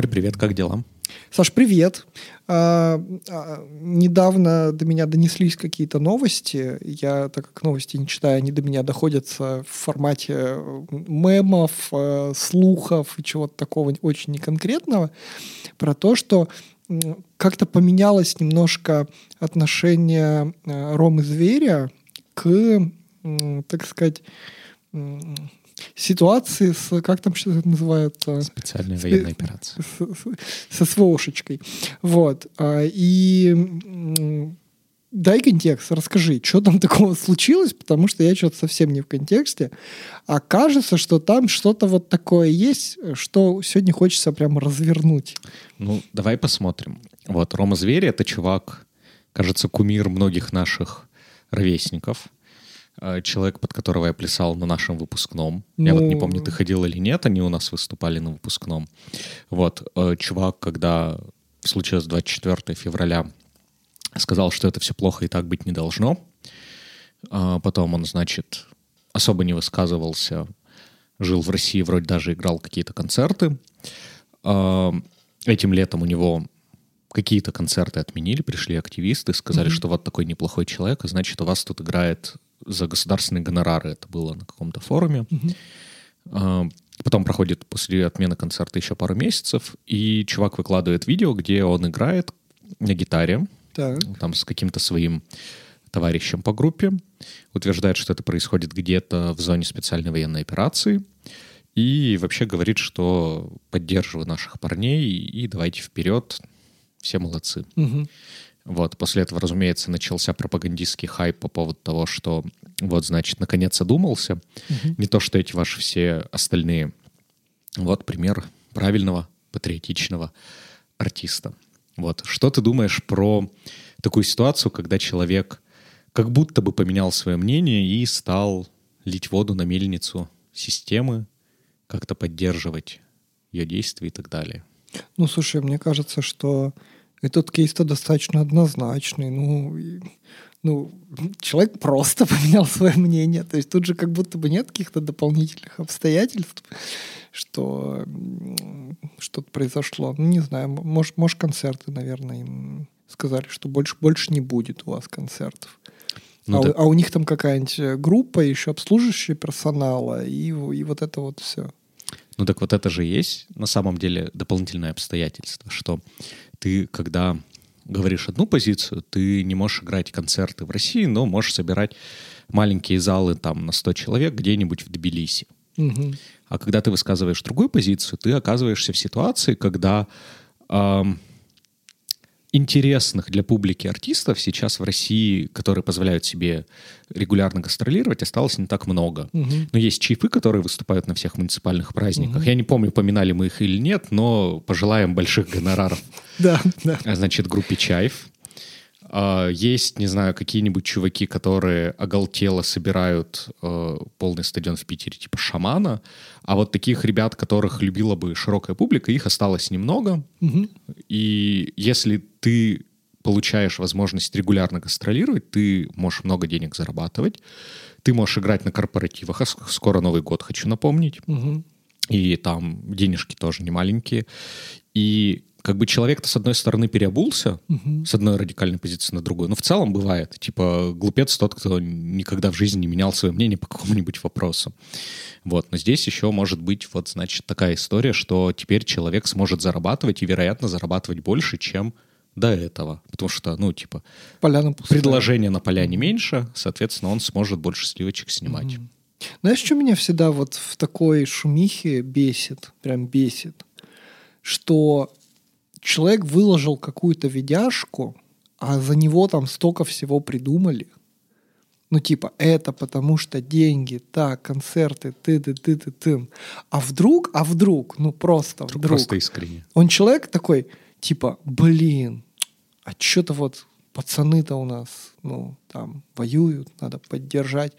Борь, привет, как дела? Саш, привет. А, а, недавно до меня донеслись какие-то новости. Я, так как новости не читаю, они до меня доходят в формате мемов, э, слухов и чего-то такого очень неконкретного, про то, что как-то поменялось немножко отношение э, Ромы Зверя к, так сказать, ситуации с, как там что это называется? Специальная военная операция. С, со СВОшечкой. Вот. А, и дай контекст, расскажи, что там такого случилось, потому что я что-то совсем не в контексте. А кажется, что там что-то вот такое есть, что сегодня хочется прям развернуть. Ну, давай посмотрим. Вот, Рома Зверь — это чувак, кажется, кумир многих наших ровесников — человек, под которого я плясал на нашем выпускном. Ну... Я вот не помню, ты ходил или нет, они у нас выступали на выпускном. Вот, э, чувак, когда случилось 24 февраля, сказал, что это все плохо и так быть не должно. А потом он, значит, особо не высказывался, жил в России, вроде даже играл какие-то концерты. А, этим летом у него какие-то концерты отменили, пришли активисты, сказали, mm-hmm. что вот такой неплохой человек, а значит, у вас тут играет за государственные гонорары. Это было на каком-то форуме. Угу. Потом проходит после отмены концерта еще пару месяцев, и чувак выкладывает видео, где он играет на гитаре, так. там с каким-то своим товарищем по группе, утверждает, что это происходит где-то в зоне специальной военной операции, и вообще говорит, что поддерживаю наших парней, и давайте вперед, все молодцы. Угу. Вот, после этого, разумеется, начался пропагандистский хайп по поводу того, что вот, значит, наконец одумался. Угу. Не то, что эти ваши все остальные. Вот пример правильного, патриотичного артиста. Вот. Что ты думаешь про такую ситуацию, когда человек как будто бы поменял свое мнение и стал лить воду на мельницу системы, как-то поддерживать ее действия и так далее? Ну, слушай, мне кажется, что этот кейс-то достаточно однозначный. Ну, и, ну, человек просто поменял свое мнение. То есть тут же как будто бы нет каких-то дополнительных обстоятельств, что что-то произошло. Ну, не знаю, может, может концерты, наверное, им сказали, что больше, больше не будет у вас концертов. Ну, а, да. а у них там какая-нибудь группа, еще обслуживающая персонала, и, и вот это вот все. Ну так вот это же есть на самом деле дополнительное обстоятельство, что ты, когда говоришь одну позицию, ты не можешь играть концерты в России, но можешь собирать маленькие залы там на 100 человек где-нибудь в Тбилиси. Угу. А когда ты высказываешь другую позицию, ты оказываешься в ситуации, когда эм, интересных для публики артистов сейчас в России, которые позволяют себе регулярно гастролировать, осталось не так много. Угу. Но есть чайфы, которые выступают на всех муниципальных праздниках. Угу. Я не помню, поминали мы их или нет, но пожелаем больших гонораров. Да, да. Значит, группе Чайф. А, есть, не знаю, какие-нибудь чуваки, которые оголтело собирают э, полный стадион в Питере, типа шамана. А вот таких ребят, которых любила бы широкая публика, их осталось немного. Угу. И если ты получаешь возможность регулярно гастролировать, ты можешь много денег зарабатывать, ты можешь играть на корпоративах. А скоро Новый год, хочу напомнить. Угу. И там денежки тоже не маленькие. И как бы человек-то с одной стороны переобулся, угу. с одной радикальной позиции на другую, но в целом бывает. Типа глупец тот, кто никогда в жизни не менял свое мнение по какому-нибудь вопросу. Вот. Но здесь еще может быть вот, значит, такая история, что теперь человек сможет зарабатывать и, вероятно, зарабатывать больше, чем до этого. Потому что, ну, типа, Поляна предложение на поляне меньше, соответственно, он сможет больше сливочек снимать. Угу. Знаешь, что меня всегда вот в такой шумихе бесит, прям бесит? Что человек выложил какую-то видяшку, а за него там столько всего придумали. Ну, типа, это потому что деньги, так, концерты, ты ты ты ты ты А вдруг, а вдруг, ну просто вдруг. Просто искренне. Он человек такой, типа, блин, а что-то вот пацаны-то у нас, ну, там, воюют, надо поддержать.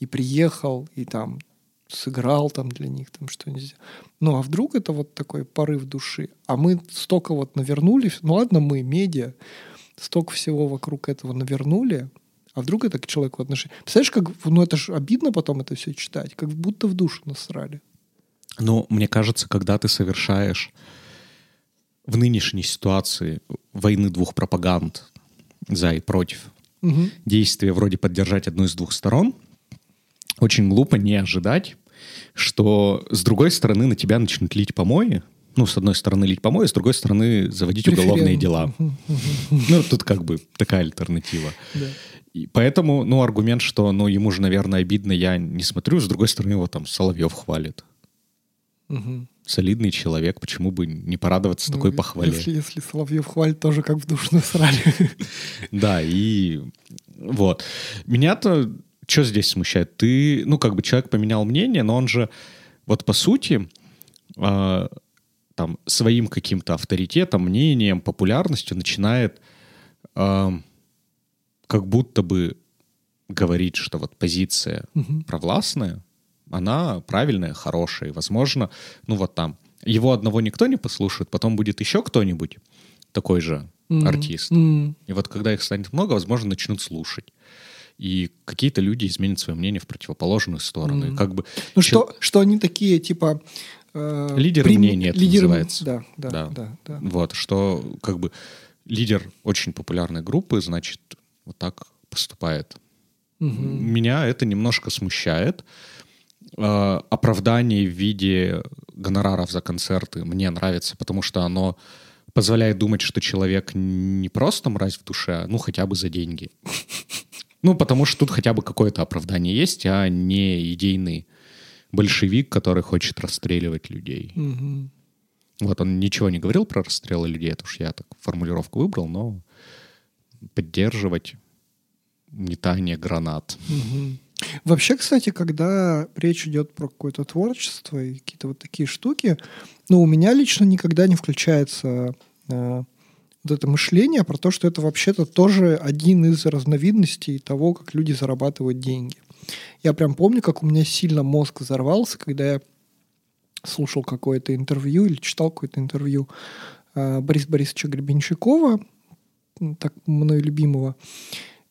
И приехал, и там сыграл там для них там что-нибудь. Ну, а вдруг это вот такой порыв души? А мы столько вот навернули, ну ладно, мы, медиа, столько всего вокруг этого навернули, а вдруг это к человеку отношение? Представляешь, как, ну это же обидно потом это все читать, как будто в душу насрали. Ну, мне кажется, когда ты совершаешь в нынешней ситуации войны двух пропаганд за и против Мгм. действия вроде поддержать одну из двух сторон, очень глупо не ожидать, что с другой стороны на тебя начнут лить помои. Ну, с одной стороны лить помои, с другой стороны заводить уголовные дела. Референдум. Ну, тут как бы такая альтернатива. Да. И поэтому, ну, аргумент, что, ну, ему же, наверное, обидно, я не смотрю. С другой стороны, его там Соловьев хвалит. Мгм. Солидный человек, почему бы не порадоваться Ну, такой похвале? Если, если Соловьев хвалит, тоже как в душ насрали. Да, и вот. Меня-то что здесь смущает? Ты, ну, как бы человек поменял мнение, но он же, вот по сути, а, там, своим каким-то авторитетом, мнением, популярностью начинает а, как будто бы говорить, что вот позиция Мгм. провластная, она правильная, хорошая. И, возможно, ну вот там, его одного никто не послушает, потом будет еще кто-нибудь такой же Мгм. артист. М. И вот когда их станет много, возможно, начнут слушать. И какие-то люди изменят свое мнение в противоположную сторону. Мгм. как бы Ну что, что они такие, типа... э, Лидеры прим- мнения это лидеры- называется. Да, да, Да. да, да. Вот, что как бы лидер очень популярной группы, значит, вот так поступает. Мгм. Меня это немножко смущает. Э, Оправдание в виде гонораров за концерты мне нравится, потому что оно позволяет думать, что человек не просто мразь в душе, а ну хотя бы за деньги. Ну, потому что тут хотя бы какое-то оправдание есть, а не идейный большевик, который хочет расстреливать людей. Мгм. Вот он ничего не говорил про расстрелы людей, это уж я так формулировку выбрал, но поддерживать метание гранат. Мгм. Вообще, кстати, когда речь идет про какое-то творчество и какие-то вот такие штуки, ну, у меня лично никогда не включается э, вот это мышление про то, что это вообще-то тоже один из разновидностей того, как люди зарабатывают деньги. Я прям помню, как у меня сильно мозг взорвался, когда я слушал какое-то интервью или читал какое-то интервью э, Бориса Борисовича Гребенщикова, так мною любимого.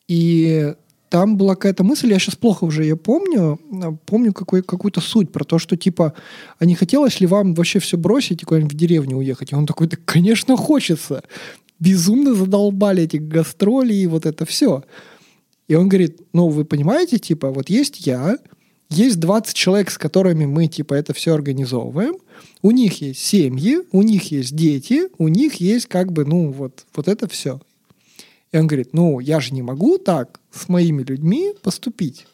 И там была какая-то мысль, я сейчас плохо уже ее помню, а, помню какой, какую-то суть про то, что типа, а не хотелось ли вам вообще все бросить и куда-нибудь в деревню уехать? И он такой, да, конечно, хочется. Безумно задолбали эти гастроли и вот это все. И он говорит, ну, вы понимаете, типа, вот есть я, есть 20 человек, с которыми мы, типа, это все организовываем, у них есть семьи, у них есть дети, у них есть как бы, ну, вот, вот это все. И он говорит, ну, я же не могу так с моими людьми поступить.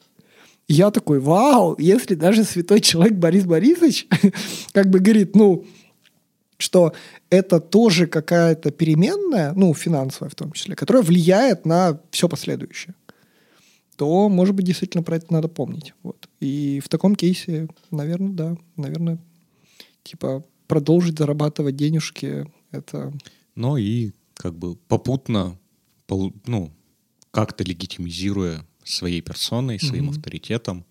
И я такой, вау, если даже святой человек Борис Борисович как бы говорит, ну, что это тоже какая-то переменная, ну, финансовая в том числе, которая влияет на все последующее, то, может быть, действительно про это надо помнить. Вот. И в таком кейсе, наверное, да, наверное, типа продолжить зарабатывать денежки, это... Но и как бы попутно, ну, как-то легитимизируя своей персоной, своим Мгм. авторитетом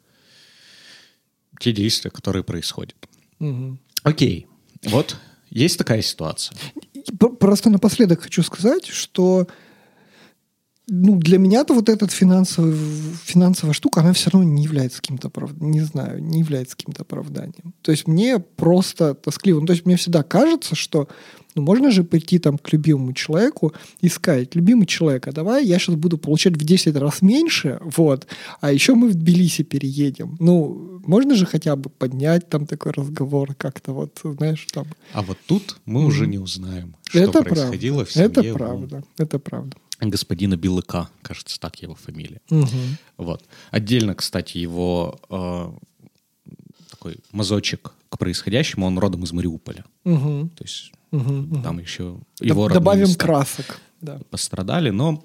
те действия, которые происходят. мгм. Окей, вот есть такая ситуация. Просто напоследок хочу сказать, что ну, для меня-то вот эта финансовая штука, она все равно не является каким-то оправданием. Не знаю, не является каким-то оправданием. То есть мне просто тоскливо. Ну, то есть мне всегда кажется, что ну, можно же прийти там к любимому человеку и сказать, любимый человек, а давай я сейчас буду получать в 10 раз меньше, вот, а еще мы в Тбилиси переедем. Ну, можно же хотя бы поднять там такой разговор как-то вот, знаешь, там. А вот тут мы уже не узнаем, что это происходило правда. в семье Это у правда. Это правда. господина Белыка, кажется, так его фамилия. Мгм. Вот. Отдельно, кстати, его э, такой мазочек к происходящему, он родом из Мариуполя. Мгм. То есть Мгм. там еще его Добавим красок. Да. пострадали, но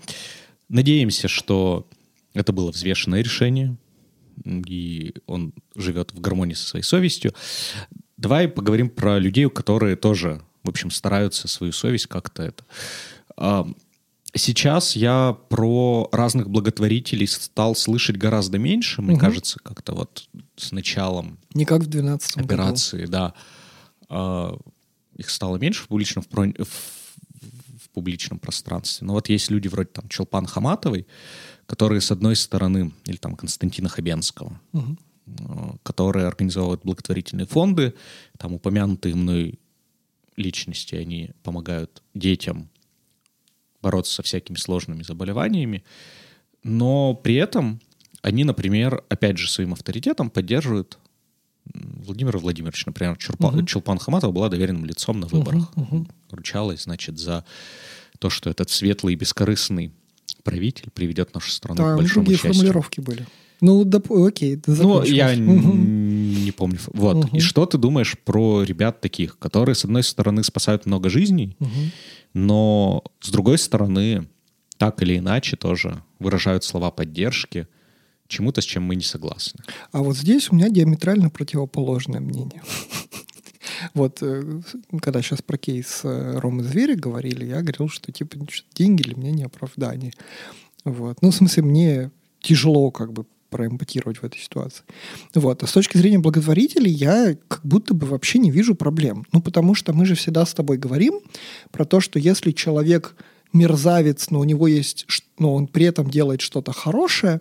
надеемся, что это было взвешенное решение, и он живет в гармонии со своей совестью. Давай поговорим про людей, которые тоже, в общем, стараются свою совесть как-то это. А, Сейчас я про разных благотворителей стал слышать гораздо меньше, мне кажется, как-то вот с началом Не как в 12 году. операции, да. Их стало меньше в публичном, в, про- в- публичном пространстве. Но вот есть люди вроде там Челпан Хаматовой, которые, с одной стороны, или там Константина Хабенского, э, которые организовывают благотворительные фонды, там упомянутые мной личности, они помогают детям бороться со всякими сложными заболеваниями, но при этом они, например, опять же своим авторитетом поддерживают Владимир Владимирович, например, Чурпа, угу. Чулпан Хаматова была доверенным лицом на выборах. Угу, угу. Ручалась, значит, за то, что этот светлый и бескорыстный правитель приведет нашу страну Там к большому другие счастью. формулировки были. Ну, да, окей. Ну, я угу. не помню. Вот. Угу. И что ты думаешь про ребят таких, которые, с одной стороны, спасают много жизней, угу. но, с другой стороны, так или иначе тоже выражают слова поддержки чему-то, с чем мы не согласны. А вот здесь у меня диаметрально противоположное мнение. Вот, э, когда сейчас про кейс э, Ромы Зверя говорили, я говорил, что типа деньги для меня не оправдание. Вот. Ну, в смысле, мне тяжело как бы проэмпатировать в этой ситуации. Вот. А с точки зрения благотворителей я как будто бы вообще не вижу проблем. Ну, потому что мы же всегда с тобой говорим про то, что если человек мерзавец, но у него есть, но он при этом делает что-то хорошее,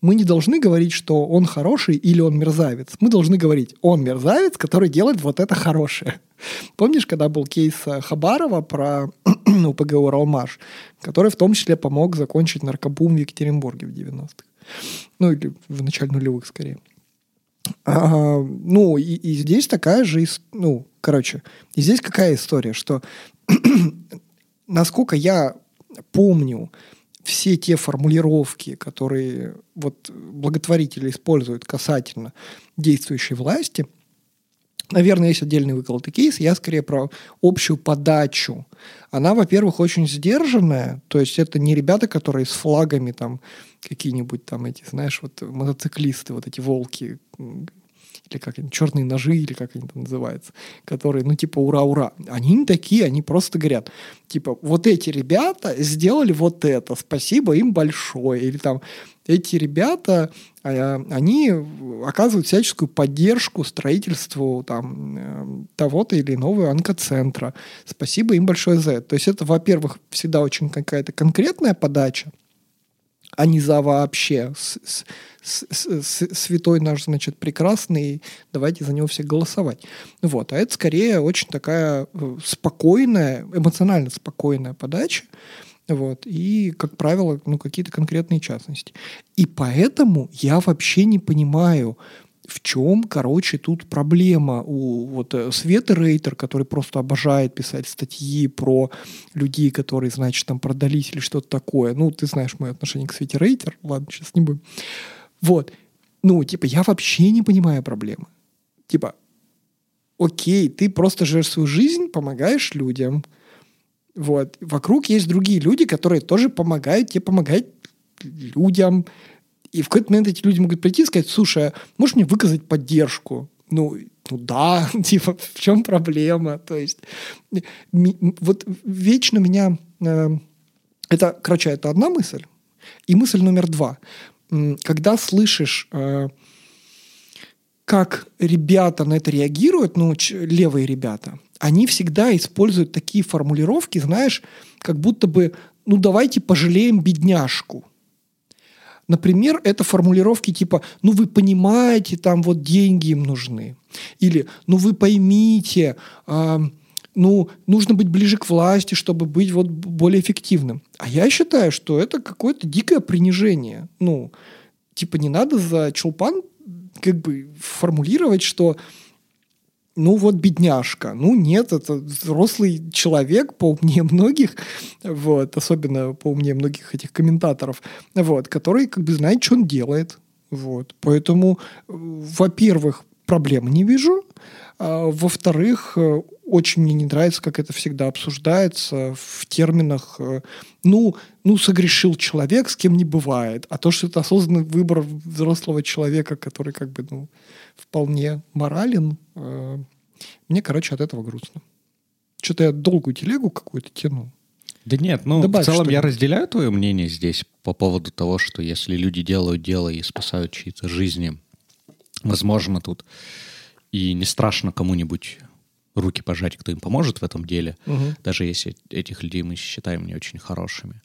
мы не должны говорить, что он хороший или он мерзавец. Мы должны говорить, он мерзавец, который делает вот это хорошее. Помнишь, когда был кейс э, Хабарова про ну, ПГУ «Ралмаш», который в том числе помог закончить наркобум в Екатеринбурге в 90-х? Ну, или в начале нулевых, скорее. А, ну, и, и здесь такая же, ну, короче, и здесь какая история, что насколько я помню, все те формулировки, которые вот благотворители используют касательно действующей власти, наверное, есть отдельный выколотый кейс, я скорее про общую подачу. Она, во-первых, очень сдержанная, то есть это не ребята, которые с флагами там какие-нибудь там эти, знаешь, вот мотоциклисты, вот эти волки, или как они, черные ножи, или как они там называются, которые, ну, типа, ура-ура. Они не такие, они просто говорят, типа, вот эти ребята сделали вот это, спасибо им большое. Или там, эти ребята, а, они оказывают всяческую поддержку строительству там э, того-то или иного онкоцентра. Спасибо им большое за это. То есть это, во-первых, всегда очень какая-то конкретная подача, а не за вообще. С, с, с, святой наш, значит, прекрасный, давайте за него все голосовать. Вот. А это скорее очень такая э, спокойная, эмоционально спокойная подача, вот, и, как правило, ну, какие-то конкретные частности. И поэтому я вообще не понимаю, в чем, короче, тут проблема у вот э, Светы Рейтер, который просто обожает писать статьи про людей, которые, значит, там продались или что-то такое. Ну, ты знаешь мое отношение к Свете Рейтер. Ладно, сейчас не будем. Вот. Ну, типа, я вообще не понимаю проблемы. Типа, окей, ты просто живешь свою жизнь, помогаешь людям. Вот. Вокруг есть другие люди, которые тоже помогают тебе помогать людям. И в какой-то момент эти люди могут прийти и сказать, слушай, а можешь мне выказать поддержку? Ну, ну да, типа, в чем проблема? То есть, вот вечно меня... Э, это, короче, это одна мысль. И мысль номер два. Когда слышишь, э, как ребята на это реагируют, ну, левые ребята, они всегда используют такие формулировки, знаешь, как будто бы, ну, давайте пожалеем бедняжку – Например, это формулировки типа «ну вы понимаете, там вот деньги им нужны». Или «ну вы поймите, э, ну, нужно быть ближе к власти, чтобы быть вот более эффективным». А я считаю, что это какое-то дикое принижение. Ну, типа не надо за чулпан как бы формулировать, что ну вот бедняжка. Ну нет, это взрослый человек, поумнее многих, вот, особенно поумнее многих этих комментаторов, вот, который как бы знает, что он делает. Вот. Поэтому, во-первых, проблемы не вижу. А, во-вторых, очень мне не нравится, как это всегда обсуждается в терминах ну, ну, согрешил человек, с кем не бывает. А то, что это осознанный выбор взрослого человека, который как бы, ну, вполне морален, э, мне, короче, от этого грустно. Что-то я долгую телегу какую-то тяну. Да нет, ну, Добавь в целом я разделяю твое мнение здесь по поводу того, что если люди делают дело и спасают чьи-то жизни, возможно, тут и не страшно кому-нибудь руки пожать, кто им поможет в этом деле, угу. даже если этих людей мы считаем не очень хорошими.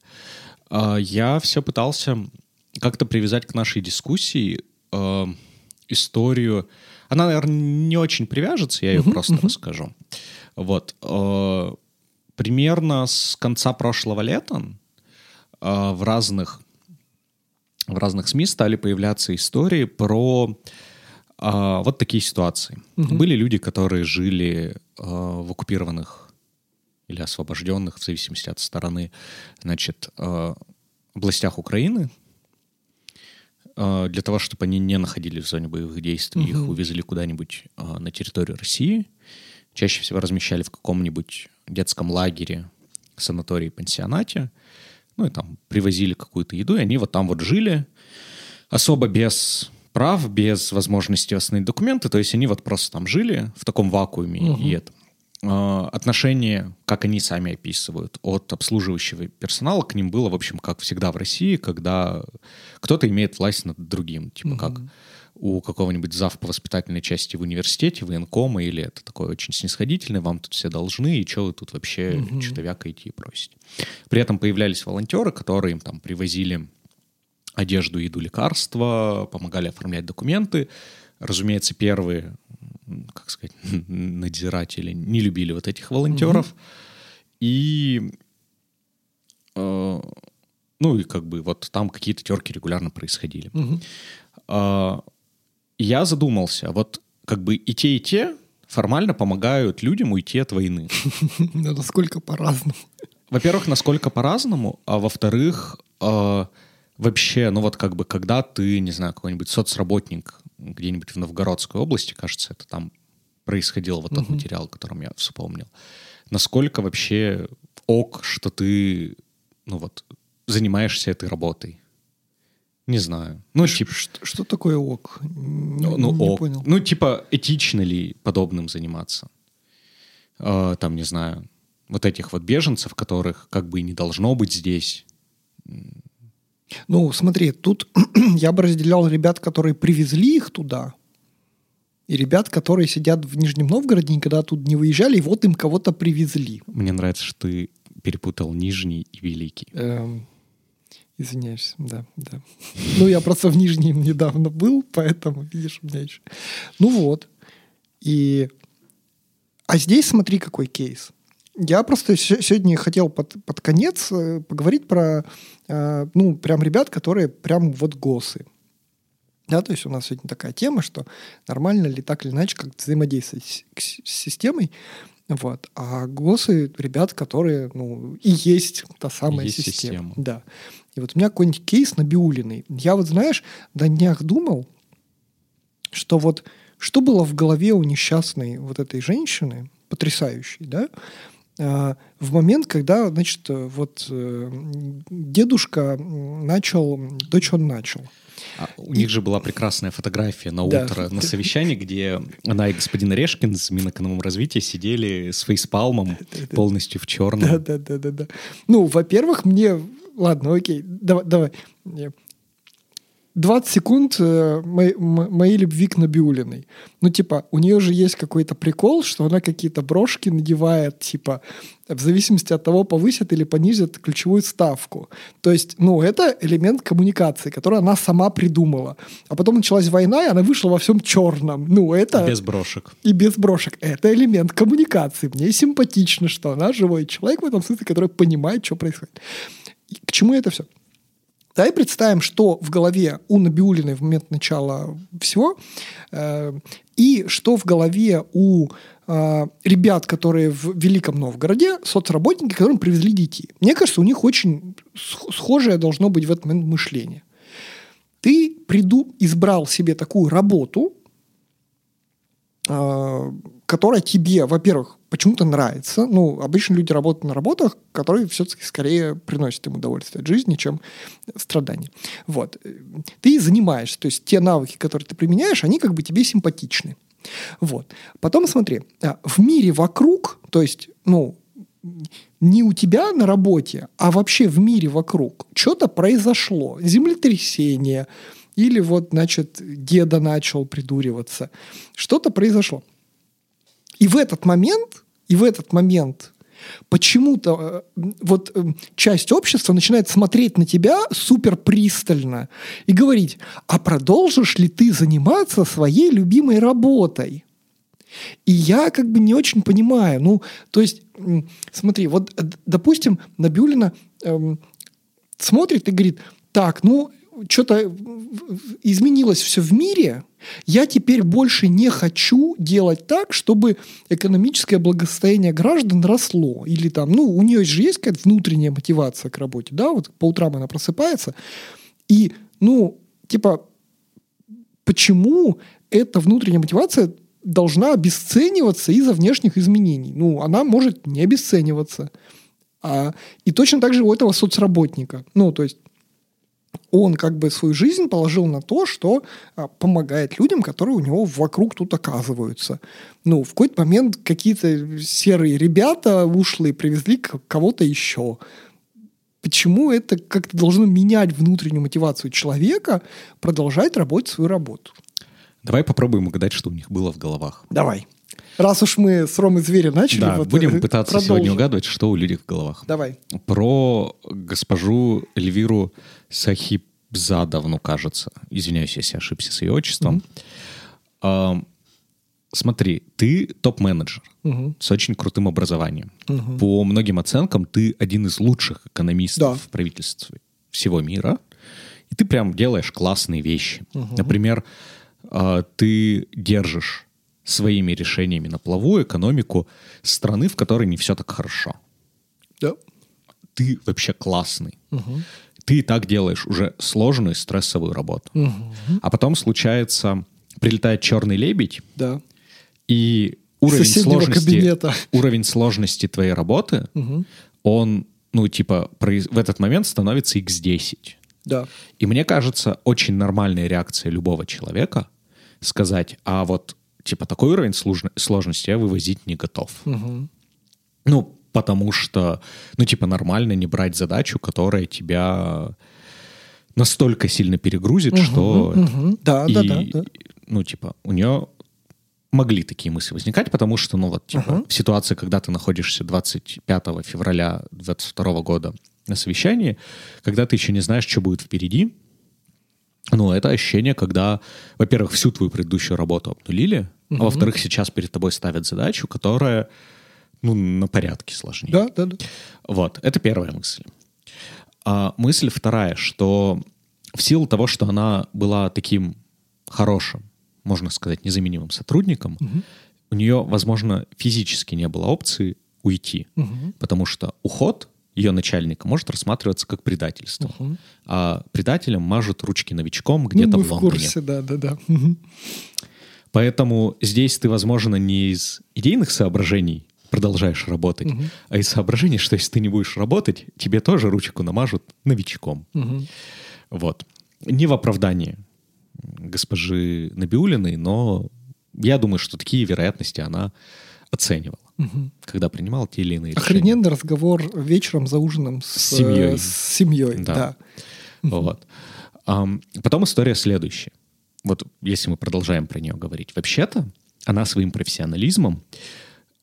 А, я все пытался как-то привязать к нашей дискуссии э, историю. Она, наверное, не очень привяжется, я ее uh-huh, просто uh-huh. расскажу. Вот. Э, примерно с конца прошлого лета э, в разных в разных СМИ стали появляться истории про э, вот такие ситуации. Угу. Были люди, которые жили э, в оккупированных или освобожденных, в зависимости от стороны, значит, э, областях Украины, для того, чтобы они не находились в зоне боевых действий, угу. их увезли куда-нибудь э, на территорию России, чаще всего размещали в каком-нибудь детском лагере, санатории, пансионате, ну и там привозили какую-то еду, и они вот там вот жили, особо без прав, без возможности восстановить документы, то есть они вот просто там жили в таком вакууме, угу. и это. Э, отношение, как они сами описывают, от обслуживающего персонала к ним было, в общем, как всегда в России, когда кто-то имеет власть над другим, типа угу. как у какого-нибудь зав по воспитательной части в университете, военкома, или это такое очень снисходительное, вам тут все должны, и что вы тут вообще угу. что-то вякаете и просите. При этом появлялись волонтеры, которые им там привозили одежду, еду, лекарства, помогали оформлять документы. Разумеется, первые, как сказать, надзиратели не любили вот этих волонтеров. Угу. И э, ну и как бы вот там какие-то терки регулярно происходили. Угу. Э, я задумался, вот как бы и те, и те формально помогают людям уйти от войны. Насколько по-разному. Во-первых, насколько по-разному, а во-вторых, э, вообще, ну вот как бы, когда ты, не знаю, какой-нибудь соцработник где-нибудь в Новгородской области, кажется, это там происходил вот тот uh материал, которым я вспомнил, насколько вообще ок, что ты, ну вот, занимаешься этой работой? Не знаю. Ну, типа... Что, что такое ок? Ну, ну не ок. понял. Ну, типа, этично ли подобным заниматься? Э, там, не знаю, вот этих вот беженцев, которых как бы и не должно быть здесь. Ну, смотри, тут я бы разделял ребят, которые привезли их туда, и ребят, которые сидят в Нижнем Новгороде, никогда тут не выезжали, и вот им кого-то привезли. Мне нравится, что ты перепутал Нижний и Великий. Эм, Извиняюсь, да, да. Ну, я просто в Нижнем недавно был, поэтому, видишь, у меня еще... Ну вот. И... А здесь смотри, какой кейс. Я просто сегодня хотел под, под конец э, поговорить про, э, ну, прям ребят, которые прям вот госы. Да, то есть у нас сегодня такая тема, что нормально ли так или иначе как взаимодействовать с, с системой. Вот. А ГОСы — ребят, которые, ну, и есть та самая есть система. система. Да. И вот у меня какой-нибудь кейс набиулиный. Я вот, знаешь, на днях думал, что вот что было в голове у несчастной вот этой женщины, потрясающей, да, в момент, когда, значит, вот э, дедушка начал, дочь он начал. А у и... них же была прекрасная фотография на утро да. на совещании, где она и господин Орешкин с Минэкономразвития сидели с фейспалмом полностью в черном. Да-да-да. Ну, во-первых, мне ладно, окей, давай, давай. 20 секунд э, моей, моей любви к Набиулиной. Ну, типа, у нее же есть какой-то прикол, что она какие-то брошки надевает, типа, в зависимости от того, повысят или понизят ключевую ставку. То есть, ну, это элемент коммуникации, который она сама придумала. А потом началась война, и она вышла во всем черном. Ну, это... Без брошек. И без брошек. Это элемент коммуникации. Мне симпатично, что она живой человек в этом смысле, который понимает, что происходит. К чему это все? Давай представим, что в голове у Набиулиной в момент начала всего, э, и что в голове у э, ребят, которые в Великом Новгороде, соцработники, которым привезли детей. Мне кажется, у них очень схожее должно быть в этот момент мышление. Ты приду, избрал себе такую работу, э, которая тебе, во-первых, почему-то нравится. Ну, обычно люди работают на работах, которые все-таки скорее приносят им удовольствие от жизни, чем страдания. Вот. Ты занимаешься, то есть те навыки, которые ты применяешь, они как бы тебе симпатичны. Вот. Потом смотри, а, в мире вокруг, то есть, ну, не у тебя на работе, а вообще в мире вокруг что-то произошло. Землетрясение, или вот, значит, деда начал придуриваться. Что-то произошло. И в этот момент, и в этот момент почему-то э, вот э, часть общества начинает смотреть на тебя супер пристально и говорить, а продолжишь ли ты заниматься своей любимой работой? И я как бы не очень понимаю. Ну, то есть, смотри, вот, допустим, Набиулина эм, смотрит и говорит, так, ну, что-то изменилось все в мире, я теперь больше не хочу делать так, чтобы экономическое благосостояние граждан росло. Или там, ну, у нее же есть какая-то внутренняя мотивация к работе, да, вот по утрам она просыпается, и, ну, типа, почему эта внутренняя мотивация должна обесцениваться из-за внешних изменений? Ну, она может не обесцениваться. А, и точно так же у этого соцработника. Ну, то есть он как бы свою жизнь положил на то, что а, помогает людям, которые у него вокруг тут оказываются. Ну, в какой-то момент какие-то серые ребята ушлые привезли кого-то еще. Почему это как-то должно менять внутреннюю мотивацию человека продолжать работать свою работу? Давай попробуем угадать, что у них было в головах. Давай. Раз уж мы с Ромой Зверем начали. Да, вот будем э, пытаться продолжим. сегодня угадывать, что у людей в головах. Давай. Про госпожу Эльвиру Сахибзадовну, кажется. Извиняюсь, если ошибся с ее отчеством. Mm-hmm. А, смотри, ты топ-менеджер угу. с очень крутым образованием. Угу. По многим оценкам ты один из лучших экономистов да. в правительстве всего мира. И ты прям делаешь классные вещи. Угу. Например, а, ты держишь своими решениями на плаву экономику страны, в которой не все так хорошо. Да. Ты вообще классный. Угу. Ты и так делаешь уже сложную стрессовую работу. Угу. А потом случается, прилетает черный лебедь. Да. И уровень сложности, кабинета. уровень сложности твоей работы, угу. он, ну, типа, в этот момент становится x10. Да. И мне кажется, очень нормальная реакция любого человека сказать, а вот типа такой уровень сложности я вывозить не готов. Угу. Ну, потому что, ну, типа, нормально не брать задачу, которая тебя настолько сильно перегрузит, угу, что... Угу. Да, и, да, да, да. Ну, типа, у нее могли такие мысли возникать, потому что, ну, вот, типа, uh в ситуации, когда ты находишься 25 февраля 22 года на совещании, когда ты еще не знаешь, что будет впереди, ну, это ощущение, когда, во-первых, всю твою предыдущую работу обнулили, угу. а во-вторых, сейчас перед тобой ставят задачу, которая, ну, на порядке сложнее. Да, да, да. Вот, это первая мысль. А мысль вторая, что в силу того, что она была таким хорошим, можно сказать, незаменимым сотрудником, угу. у нее, возможно, физически не было опции уйти, угу. потому что уход ее начальника может рассматриваться как предательство. Угу. А предателям мажут ручки новичком где-то ну, в Лондоне. в курсе, да, да, да. Поэтому здесь ты, возможно, не из идейных соображений продолжаешь работать, угу. а из соображений, что если ты не будешь работать, тебе тоже ручку намажут новичком. Угу. Вот. Не в оправдании госпожи Набиулиной, но я думаю, что такие вероятности она оценивала угу. когда принимал те или иные Охрененный решения. Охрененный разговор вечером за ужином с, с семьей. С семьей, да. да. Вот. Um, потом история следующая. Вот если мы продолжаем про нее говорить. Вообще-то она своим профессионализмом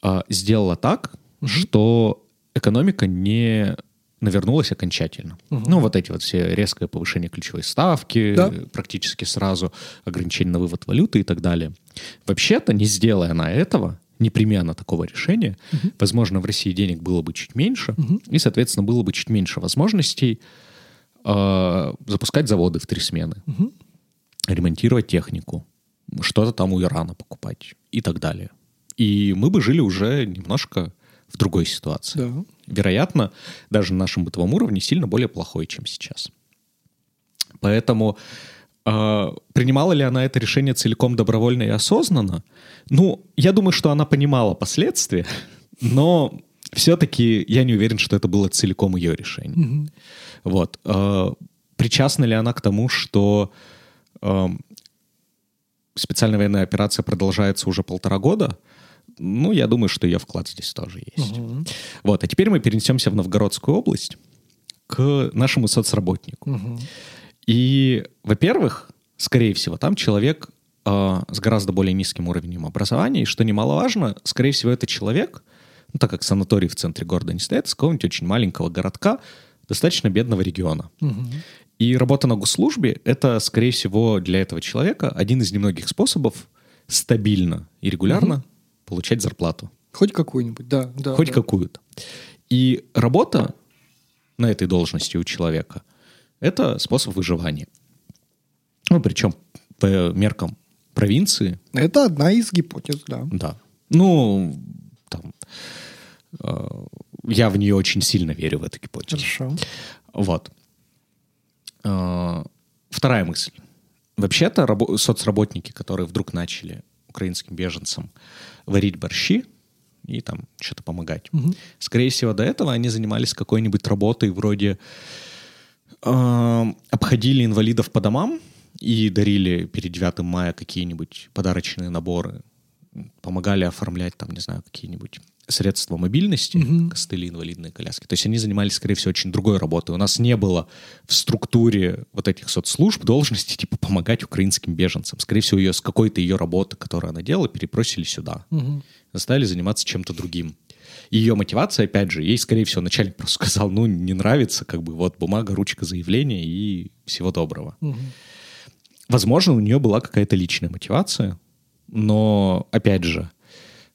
uh, сделала так, угу. что экономика не навернулась окончательно. Угу. Ну, вот эти вот все резкое повышение ключевой ставки, да. практически сразу ограничение на вывод валюты и так далее. Вообще-то, не сделая она этого, непременно такого решения, угу. возможно, в России денег было бы чуть меньше, угу. и, соответственно, было бы чуть меньше возможностей э, запускать заводы в три смены, угу. ремонтировать технику, что-то там у Ирана покупать и так далее. И мы бы жили уже немножко в другой ситуации. Да. Вероятно, даже на нашем бытовом уровне сильно более плохой, чем сейчас. Поэтому э, принимала ли она это решение целиком добровольно и осознанно? Ну, я думаю, что она понимала последствия, но все-таки я не уверен, что это было целиком ее решение. Mm-hmm. Вот. Э, причастна ли она к тому, что э, специальная военная операция продолжается уже полтора года? Ну, я думаю, что ее вклад здесь тоже есть. Mm-hmm. Вот. А теперь мы перенесемся в Новгородскую область к нашему соцработнику. Mm-hmm. И, во-первых, скорее всего, там человек э, с гораздо более низким уровнем образования, и что немаловажно, скорее всего, это человек, ну, так как санаторий в центре города не стоит, с какого-нибудь очень маленького городка, достаточно бедного региона. Угу. И работа на госслужбе — это, скорее всего, для этого человека один из немногих способов стабильно и регулярно угу. Получать зарплату. Хоть какую-нибудь, да. да Хоть да. какую-то. И работа на этой должности у человека – это способ выживания. Ну, причем по меркам провинции. Это одна из гипотез, да. Да. Ну, там, э, я в нее очень сильно верю, в эту гипотезу. Хорошо. Вот. Э, вторая мысль. Вообще-то рабо- соцработники, которые вдруг начали украинским беженцам варить борщи и там что-то помогать, Мгм. скорее всего, до этого они занимались какой-нибудь работой вроде э, обходили инвалидов по домам и дарили перед 9 мая какие-нибудь подарочные наборы, помогали оформлять там, не знаю, какие-нибудь средства мобильности, Мгм. костыли, инвалидные коляски. То есть они занимались, скорее всего, очень другой работой. У нас не было в структуре вот этих соцслужб должности типа помогать украинским беженцам. Скорее всего, ее с какой-то ее работы, которую она делала, перепросили сюда. Мгм. Заставили заниматься чем-то другим. Ее мотивация, опять же, ей, скорее всего, начальник просто сказал, ну, не нравится, как бы, вот бумага, ручка заявления и всего доброго. Мгм. Возможно, у нее была какая-то личная мотивация, но, опять же,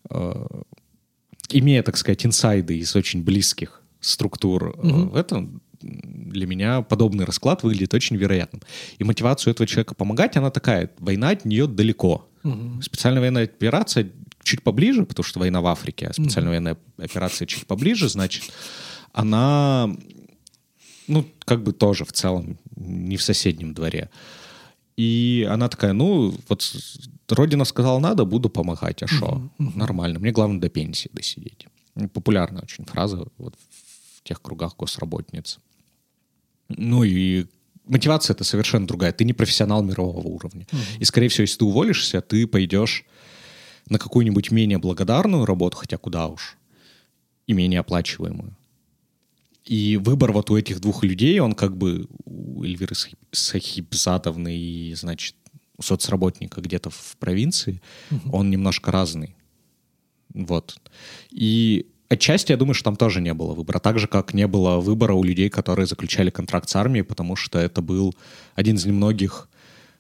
э, имея, так сказать, инсайды из очень близких структур Мгм. в этом, для меня подобный расклад выглядит очень вероятным. И мотивацию этого человека помогать, она такая, война от нее далеко. Мгм. Специальная военная операция чуть поближе, потому что война в Африке, а специальная военная операция чуть поближе, значит, она, ну, как бы тоже в целом не в соседнем дворе. И она такая, ну, вот Родина сказала надо, буду помогать, а что? Нормально, мне главное до пенсии досидеть. Ну, Популярная очень фраза вот в тех кругах госработниц. Ну и мотивация это совершенно другая. Ты не профессионал мирового уровня. И, скорее всего, если ты уволишься, ты пойдешь на какую-нибудь менее благодарную работу, хотя куда уж, и менее оплачиваемую. И выбор вот у этих двух людей, он как бы у Эльвиры Сахи- Сахибзадовны и, значит, у соцработника где-то в провинции, он немножко разный. Вот. И отчасти я думаю, что там тоже не было выбора. Так же, как не было выбора у людей, которые заключали контракт с армией, потому что это был один из немногих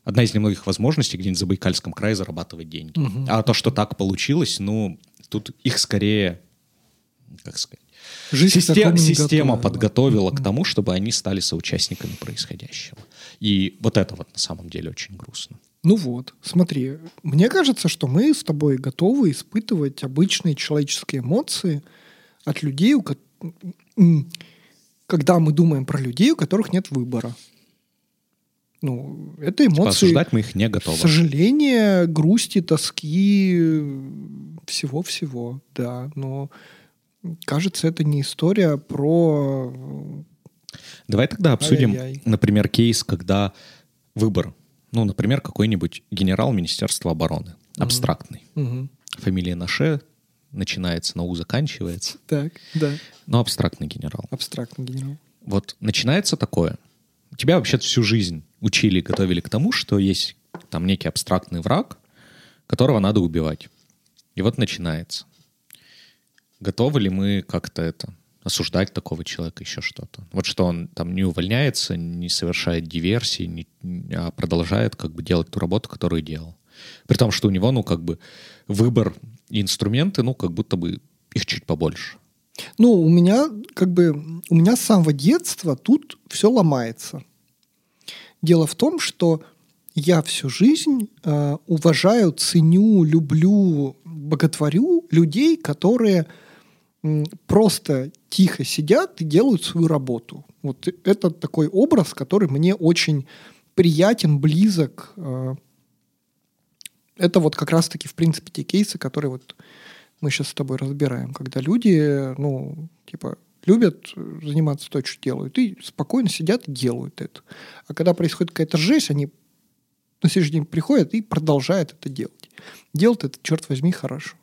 одна из немногих возможностей где-нибудь в Забайкальском крае зарабатывать деньги. А то, что так получилось, ну, тут их скорее, как сказать, Жизнь к Систе- такому не система готовила. подготовила к тому, чтобы они стали соучастниками происходящего. И вот это вот на самом деле очень грустно. Ну вот, смотри, мне кажется, что мы с тобой готовы испытывать обычные человеческие эмоции от людей, у ко- когда мы думаем про людей, у которых нет выбора. Ну, это Типа, эмоции осуждать мы их не готовы. сожаления, грусти, тоски, всего-всего, да. Но кажется, это не история про... Давай тогда обсудим, Ай-яй-яй. например, кейс, когда выбор, ну, например, какой-нибудь генерал Министерства обороны, абстрактный. Мгм. Фамилия Наше начинается, на У заканчивается, Так, да, но абстрактный генерал. абстрактный генерал. Вот начинается такое. Тебя вообще всю жизнь учили, готовили к тому, что есть там некий абстрактный враг, которого надо убивать. И вот начинается. Готовы ли мы как-то это осуждать такого человека, еще что-то? Вот что он там не увольняется, не совершает диверсии, не- а продолжает как бы делать ту работу, которую делал. При том, что у него, ну, как бы выбор и инструменты, ну, как будто бы их чуть побольше. Ну, у меня как бы у меня с самого детства тут все ломается. Дело в том, что я всю жизнь э, уважаю, ценю, люблю, боготворю людей, которые просто тихо сидят и делают свою работу. Вот это такой образ, который мне очень приятен, близок. э. Это вот как раз-таки, в принципе, те кейсы, которые вот мы сейчас с тобой разбираем, когда люди, ну, типа, любят заниматься то, что делают, и спокойно сидят и делают это. А когда происходит какая-то жесть, они на следующий день приходят и продолжают это делать. Делают это, черт возьми, хорошо.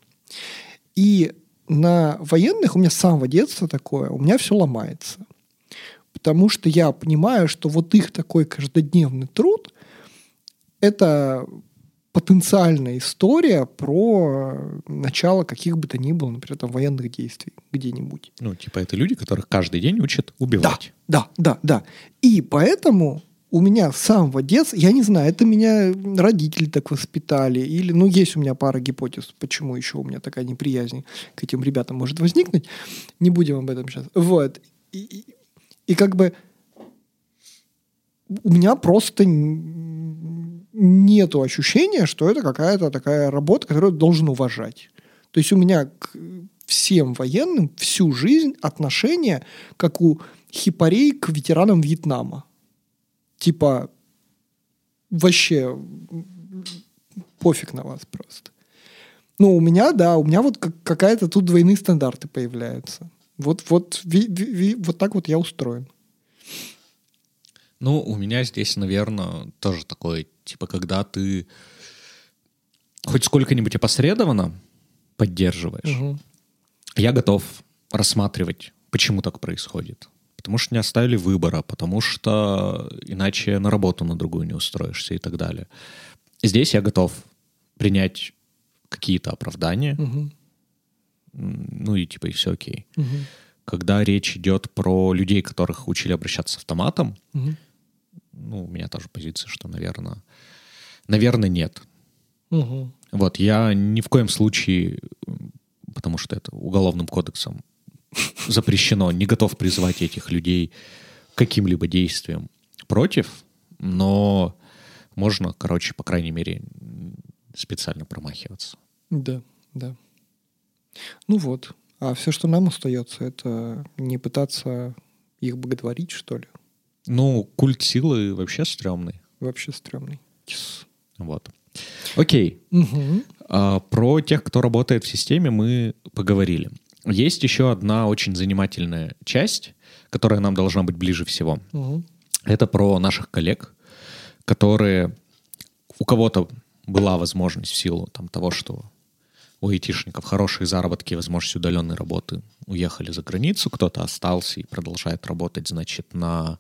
И на военных у меня с самого детства такое, у меня все ломается. Потому что я понимаю, что вот их такой каждодневный труд – это потенциальная история про начало каких бы то ни было, например, там, военных действий где-нибудь. Ну, типа это люди, которых каждый день учат убивать. Да, да, да, да. И поэтому у меня с самого детства, я не знаю, это меня родители так воспитали, или, ну, есть у меня пара гипотез, почему еще у меня такая неприязнь к этим ребятам может возникнуть. Не будем об этом сейчас. Вот. И, и, и как бы у меня просто нету ощущения, что это какая-то такая работа, которую должен уважать. То есть у меня к всем военным всю жизнь отношение, как у хипарей к ветеранам Вьетнама. Типа, вообще пофиг на вас просто. Ну, у меня, да, у меня вот какая-то тут двойные стандарты появляются. Вот, вот, ви, ви, вот так вот я устроен. Ну, у меня здесь, наверное, тоже такое, типа, когда ты хоть сколько-нибудь опосредованно поддерживаешь, угу. я готов рассматривать, почему так происходит. Потому что не оставили выбора, потому что иначе на работу на другую не устроишься и так далее. Здесь я готов принять какие-то оправдания, угу. ну и типа и все окей. Угу. Когда речь идет про людей, которых учили обращаться с автоматом, угу ну, у меня тоже позиция, что, наверное, наверное, нет. Угу. Вот, я ни в коем случае, потому что это уголовным кодексом запрещено, не готов призывать этих людей каким-либо действиям против, но можно, короче, по крайней мере, специально промахиваться. Да, да. Ну вот. А все, что нам остается, это не пытаться их боготворить, что ли? Ну, культ силы вообще стрёмный. Вообще стрёмный. Yes. Вот. Окей. Угу. А, про тех, кто работает в системе, мы поговорили. Есть еще одна очень занимательная часть, которая нам должна быть ближе всего. Угу. Это про наших коллег, которые у кого-то была возможность в силу там, того, что у айтишников хорошие заработки, возможность удаленной работы, уехали за границу, кто-то остался и продолжает работать, значит, на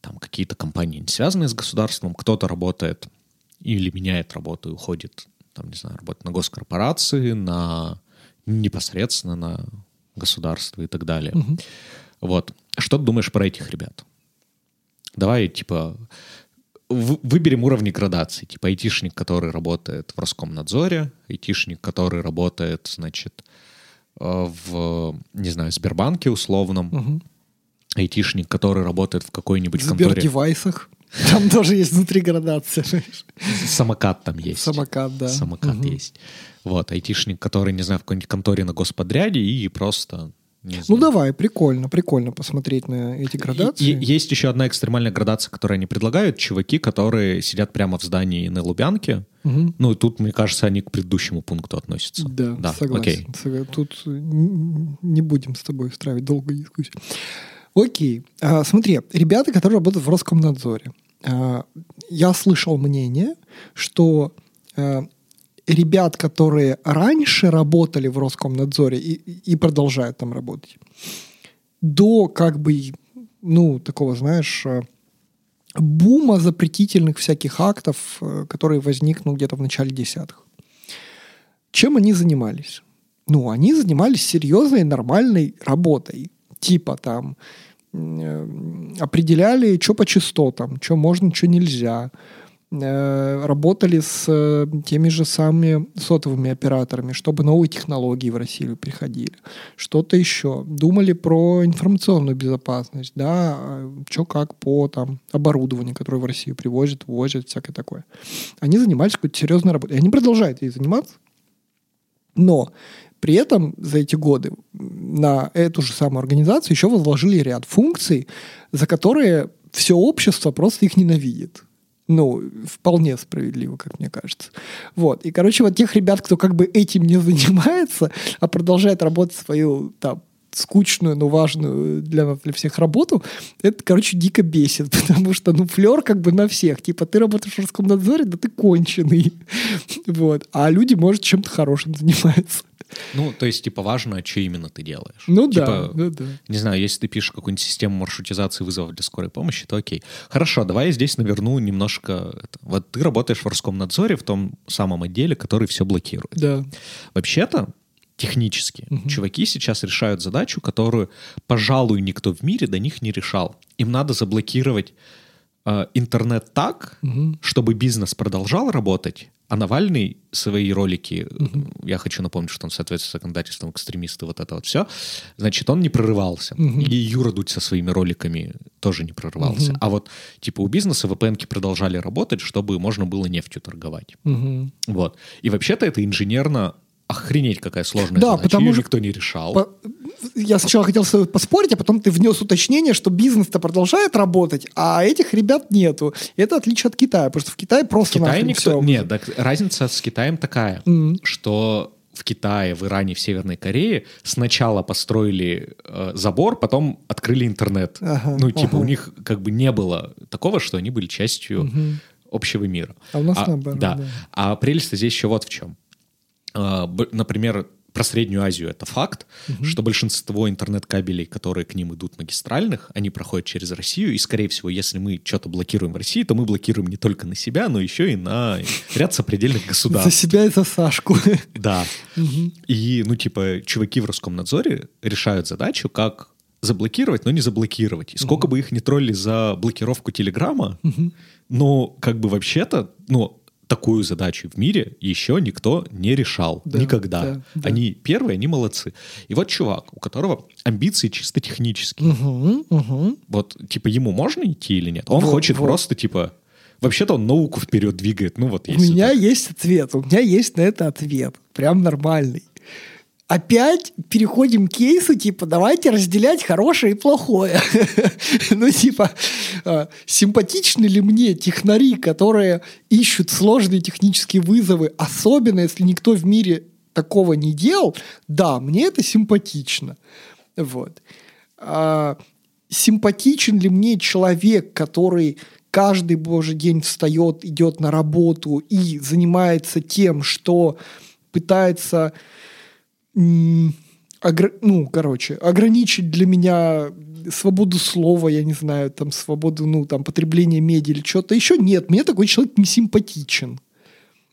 там какие-то компании, не связанные с государством, кто-то работает или меняет работу и уходит, там, не знаю, работать на госкорпорации, на непосредственно на государство и так далее. Угу. Вот. Что ты думаешь про этих ребят? Давай, типа, выберем уровни градации. Типа айтишник, который работает в Роскомнадзоре, айтишник, который работает, значит, э, в, не знаю, Сбербанке условном, угу айтишник, который работает в какой-нибудь конторе. В девайсах. Там тоже есть внутри градация. Самокат там есть. Самокат, да. Самокат угу. есть. Вот, айтишник, который, не знаю, в какой-нибудь конторе на господряде и просто ну давай, прикольно, прикольно посмотреть на эти градации. И, и есть еще одна экстремальная градация, которую они предлагают. Чуваки, которые сидят прямо в здании на Лубянке. Угу. Ну и тут, мне кажется, они к предыдущему пункту относятся. Да, да согласен. Окей. Тут не будем с тобой устраивать долгую дискуссию. Окей. А, смотри, ребята, которые работают в Роскомнадзоре. А, я слышал мнение, что а, ребят, которые раньше работали в Роскомнадзоре и, и продолжают там работать, до как бы, ну, такого, знаешь, бума запретительных всяких актов, которые возникнул где-то в начале десятых. Чем они занимались? Ну, они занимались серьезной, нормальной работой типа там э, определяли, что по частотам, что можно, что нельзя. Э, работали с э, теми же самыми сотовыми операторами, чтобы новые технологии в Россию приходили. Что-то еще. Думали про информационную безопасность, да, что как по там, оборудованию, которое в Россию привозят, возят, всякое такое. Они занимались какой-то серьезной работой. И они продолжают ей заниматься. Но при этом за эти годы на эту же самую организацию еще возложили ряд функций, за которые все общество просто их ненавидит. Ну, вполне справедливо, как мне кажется. Вот. И, короче, вот тех ребят, кто как бы этим не занимается, а продолжает работать свою там скучную, но важную для, для всех работу, это, короче, дико бесит, потому что, ну, флер как бы на всех. Типа, ты работаешь в Роскомнадзоре, да ты конченый. Вот. А люди, может, чем-то хорошим занимаются. Ну, то есть, типа, важно, что именно ты делаешь. Ну типа, да, ну да. Не знаю, если ты пишешь какую-нибудь систему маршрутизации вызовов для скорой помощи, то окей. Хорошо, давай я здесь наверну немножко... Это. Вот ты работаешь в Роскомнадзоре в том самом отделе, который все блокирует. Да. Вообще-то, технически. Угу. Чуваки сейчас решают задачу, которую, пожалуй, никто в мире до них не решал. Им надо заблокировать э, интернет так, Мгм. чтобы бизнес продолжал работать, а Навальный свои ролики, э, я хочу напомнить, что он соответствует законодательствам экстремисты, вот это вот все, значит, он не прорывался. Мгм. И Юра Дудь со своими роликами тоже не прорывался. Мгм. А вот, типа, у бизнеса VPN-ки продолжали работать, чтобы можно было нефтью торговать. Мгм. Вот. И вообще-то это инженерно охренеть какая сложная Да, задача. потому что- никто не решал. По- Я сначала хотел с тобой поспорить, а потом ты внес уточнение, что бизнес-то продолжает работать, а этих ребят нету. Это отличие от Китая, потому что в Китае В просто Китае нахрен никто... всё. Нет, так разница с Китаем такая, Мгм. что в Китае, в Иране, в Северной Корее сначала построили э, забор, потом открыли интернет. Ага, ну, типа, ага. у них как бы не было такого, что они были частью Мгм. общего мира. А у нас А, наоборот, да. да. А прелесть здесь еще вот в чем. Б- Например, про Среднюю Азию это факт, что большинство интернет-кабелей, которые к ним идут магистральных, они проходят через Россию, и, скорее всего, если мы что-то блокируем в России, то мы блокируем не только на себя, но еще и на ряд сопредельных За государств. себя и за Сашку. Да. И, ну, типа, чуваки в Роскомнадзоре решают задачу, как заблокировать, но не заблокировать. И сколько бы их не тролли за блокировку Телеграма, но как бы вообще-то, ну, такую задачу в мире еще никто не решал. Да, Никогда. да, да. Они первые, они молодцы. И вот чувак, у которого амбиции чисто технические. Мгм, мгм. Вот, типа, ему можно идти или нет? Он Вот, хочет вот. просто, типа... Вообще-то он науку вперед двигает. Ну, вот У меня так. есть ответ, у меня есть на это ответ. Прям нормальный. Опять переходим к кейсу, типа, давайте разделять хорошее и плохое. Ну, типа, а, симпатичны ли мне технари, которые ищут сложные технические вызовы, особенно если никто в мире такого не делал? Да, мне это симпатично. Вот. А, симпатичен ли мне человек, который каждый божий день встает, идет на работу и занимается тем, что пытается огр- ну, короче, ограничить для меня свободу слова, я не знаю, там, свободу, ну, там, потребления медиа или что-то еще. Нет, мне такой человек не симпатичен.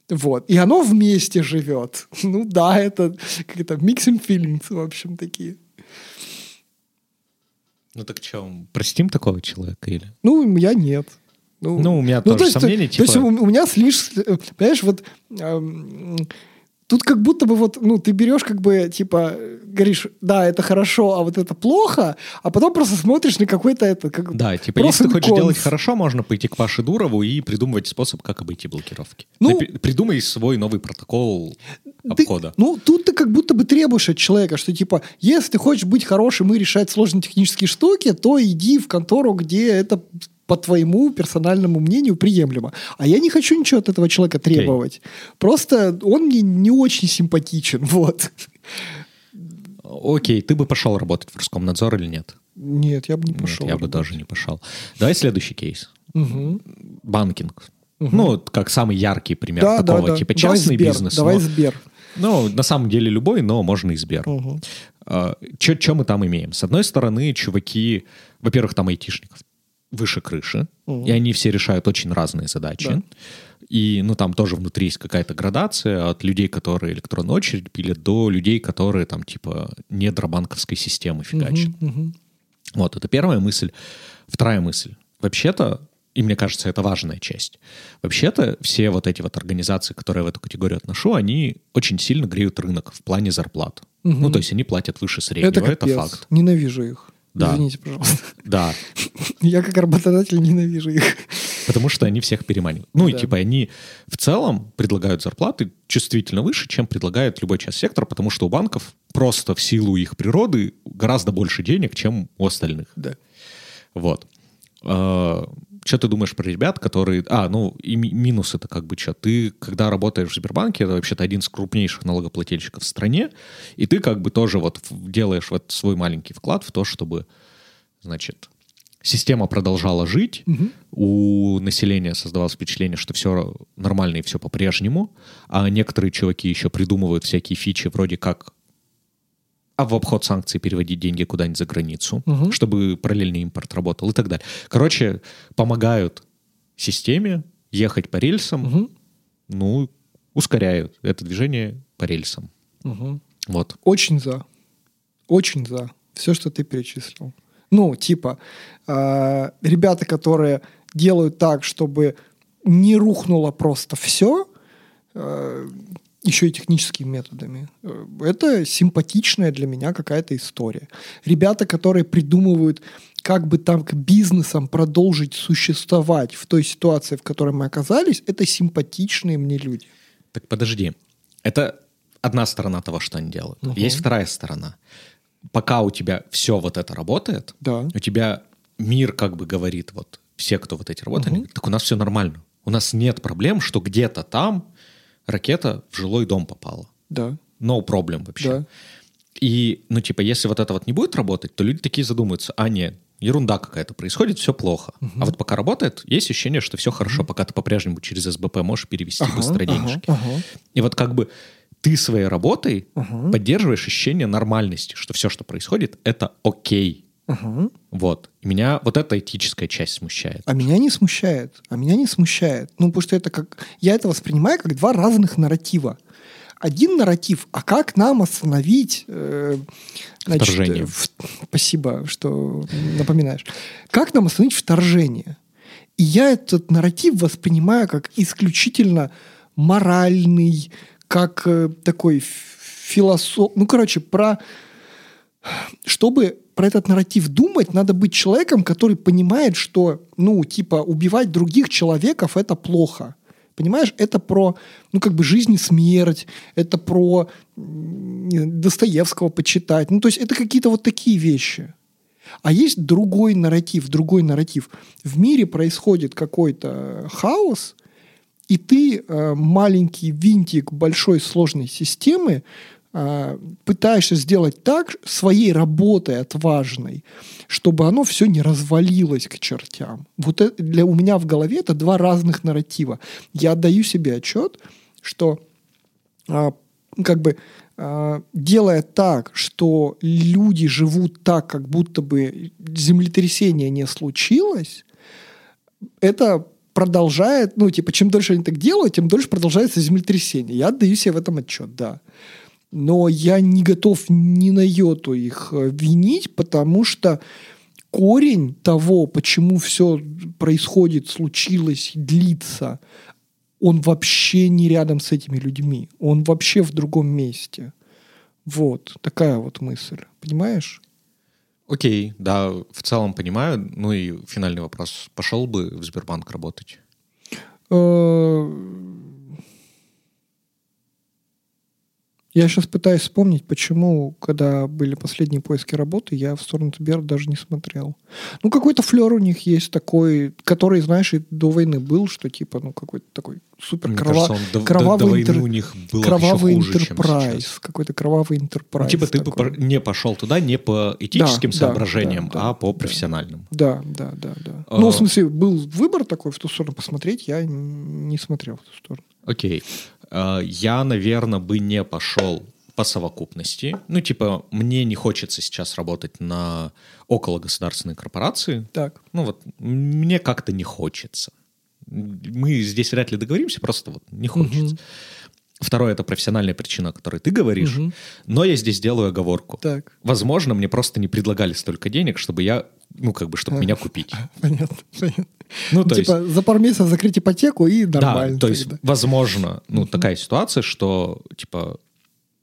Вот. И оно вместе живет. Ну да, это как это, mixing feelings, в общем, такие. Ну, так что, простим такого человека или... Ну, я нет. Ну, у меня тоже то есть, сомнения, То есть типа- у, у меня слишком... Понимаешь, вот... эм, Тут как будто бы вот, ну, ты берешь как бы, типа, говоришь, да, это хорошо, а вот это плохо, а потом просто смотришь на какой-то это... Как, Да, типа, если ты хочешь cons. делать хорошо, можно пойти к Паше Дурову и придумывать способ, как обойти блокировки. Ну- Напи- придумай свой новый протокол Ты- обхода. ну, тут ты как будто бы требуешь от человека, что типа, если ты хочешь быть хорошим и решать сложные технические штуки, то иди в контору, где это по твоему персональному мнению приемлемо. А я не хочу ничего от этого человека требовать. Просто он мне не очень симпатичен, вот. Окей, ты бы пошел работать в Роскомнадзор или нет? Нет, я бы не Нет, пошел. я бы тоже не пошел. Давай следующий кейс. Мгм. Банкинг. Ну, вот как самый яркий пример Да, да, такого, да. типа Давай частный Сбер, бизнес. Давай но- Сбер. Ну, на самом деле любой, но можно и Сбер. Мгм. Что мы там имеем? С одной стороны, чуваки, во-первых, там айтишников выше крыши, Мгм. и они все решают очень разные задачи. Да. И, ну, там тоже внутри есть какая-то градация от людей, которые электронную очередь пилят, до людей, которые там, типа, недробанковской системы фигачат. Мгм, мгм. Вот, это первая мысль. Вторая мысль. Вообще-то, и мне кажется, это важная часть. Вообще-то все вот эти вот организации, которые я в эту категорию отношу, они очень сильно греют рынок в плане зарплат. Мгм. Ну, то есть они платят выше среднего, Это это, факт. Ненавижу их. Да. Извините, пожалуйста. Да, Я как работодатель ненавижу их. потому что они всех переманивают. Ну, и Да. типа они в целом предлагают зарплаты чувствительно выше, чем предлагает любой часть сектора, потому что у банков просто в силу их природы гораздо больше денег, чем у остальных. Да. Вот. Что ты думаешь про ребят, которые... А, ну, и ми- минус это как бы что? Ты, когда работаешь в Сбербанке, это вообще-то один из крупнейших налогоплательщиков в стране, и ты как бы тоже вот делаешь вот свой маленький вклад в то, чтобы, значит, система продолжала жить, Мгм. у населения создавалось впечатление, что все нормально и все по-прежнему, а некоторые чуваки еще придумывают всякие фичи вроде как а в обход санкций переводить деньги куда-нибудь за границу, Мгм. чтобы параллельный импорт работал и так далее. Короче, помогают системе ехать по рельсам, Мгм. ну, ускоряют это движение по рельсам. Мгм. Вот. Очень за. Очень за. Все, что ты перечислил. Ну, типа, э, ребята, которые делают так, чтобы не рухнуло просто все, э, еще и техническими методами. Э, это симпатичная для меня какая-то история. Ребята, которые придумывают, как бы там к бизнесам продолжить существовать в той ситуации, в которой мы оказались, это симпатичные мне люди. Так подожди. Это одна сторона того, что они делают. Угу. Есть вторая сторона. Пока у тебя все вот это работает, да. у тебя мир как бы говорит, вот все, кто вот эти работали, угу. так у нас все нормально. У нас нет проблем, что где-то там ракета в жилой дом попала. Да. No problem вообще. Да. И, ну, типа, если вот это вот не будет работать, то люди такие задумаются, а, нет, ерунда какая-то происходит, все плохо. Угу. А вот пока работает, есть ощущение, что все хорошо, пока ты по-прежнему через СБП можешь перевести ага, быстро денежки. Ага, ага. И вот как бы ты своей работой ага. поддерживаешь ощущение нормальности, что все, что происходит, это окей. Угу. Вот. И меня вот эта этическая часть смущает. А меня не смущает. А меня не смущает. Ну, потому что это как... Я это воспринимаю как два разных нарратива. Один нарратив, а как нам остановить... Э, значит, вторжение. В, спасибо, что напоминаешь. Как нам остановить вторжение? И я этот нарратив воспринимаю как исключительно моральный, как э, такой философ... Ну, короче, про... Чтобы про этот нарратив думать, надо быть человеком, который понимает, что, ну, типа, убивать других человеков – это плохо. Понимаешь, это про, ну, как бы жизнь и смерть, это про Достоевского почитать. Ну, то есть это какие-то вот такие вещи. А есть другой нарратив, другой нарратив. В мире происходит какой-то хаос, и ты э, маленький винтик большой сложной системы пытаешься сделать так своей работой отважной, чтобы оно все не развалилось к чертям. Вот это, для у меня в голове это два разных нарратива. Я отдаю себе отчет, что а, как бы а, делая так, что люди живут так, как будто бы землетрясение не случилось, это продолжает, ну, типа, чем дольше они так делают, тем дольше продолжается землетрясение. Я отдаю себе в этом отчет, да но я не готов ни на йоту их э, винить, потому что корень того, почему все происходит, случилось, длится, он вообще не рядом с этими людьми. Он вообще в другом месте. Вот, такая вот мысль. Понимаешь? Окей, да, в целом понимаю. Ну и финальный вопрос. Пошел бы в Сбербанк работать? Э, Я сейчас пытаюсь вспомнить, почему, когда были последние поиски работы, я в сторону Сбера даже не смотрел. Ну, какой-то флер у них есть такой, который, знаешь, и до войны был, что типа, ну, какой-то такой супер Мне крова... кажется, до, кровавый до, до интер... у них было кровавый еще хуже, интерпрайз, какой-то кровавый интерпрайз. Ну, типа ты такой. бы не пошел туда не по этическим Да, соображениям, да, да, а по да. профессиональным. Да, да, да, да. А- Ну, в смысле, был выбор такой в ту сторону посмотреть, я не смотрел в ту сторону. Окей. А, Я, наверное, бы не пошел по совокупности. Ну, типа, мне не хочется сейчас работать на около государственной корпорации. Так. Ну, вот, мне как-то не хочется. Мы здесь вряд ли договоримся, просто вот не хочется. Мгм. Второе — это профессиональная причина, о которой ты говоришь. Мгм. Но я здесь делаю оговорку. Так. Возможно, мне просто не предлагали столько денег, чтобы я, ну, как бы, чтобы меня купить. Понятно, понятно. Ну, то есть, типа, за пару месяцев закрыть ипотеку и нормально. да, то есть, тогда. возможно, ну, такая ситуация, что, типа,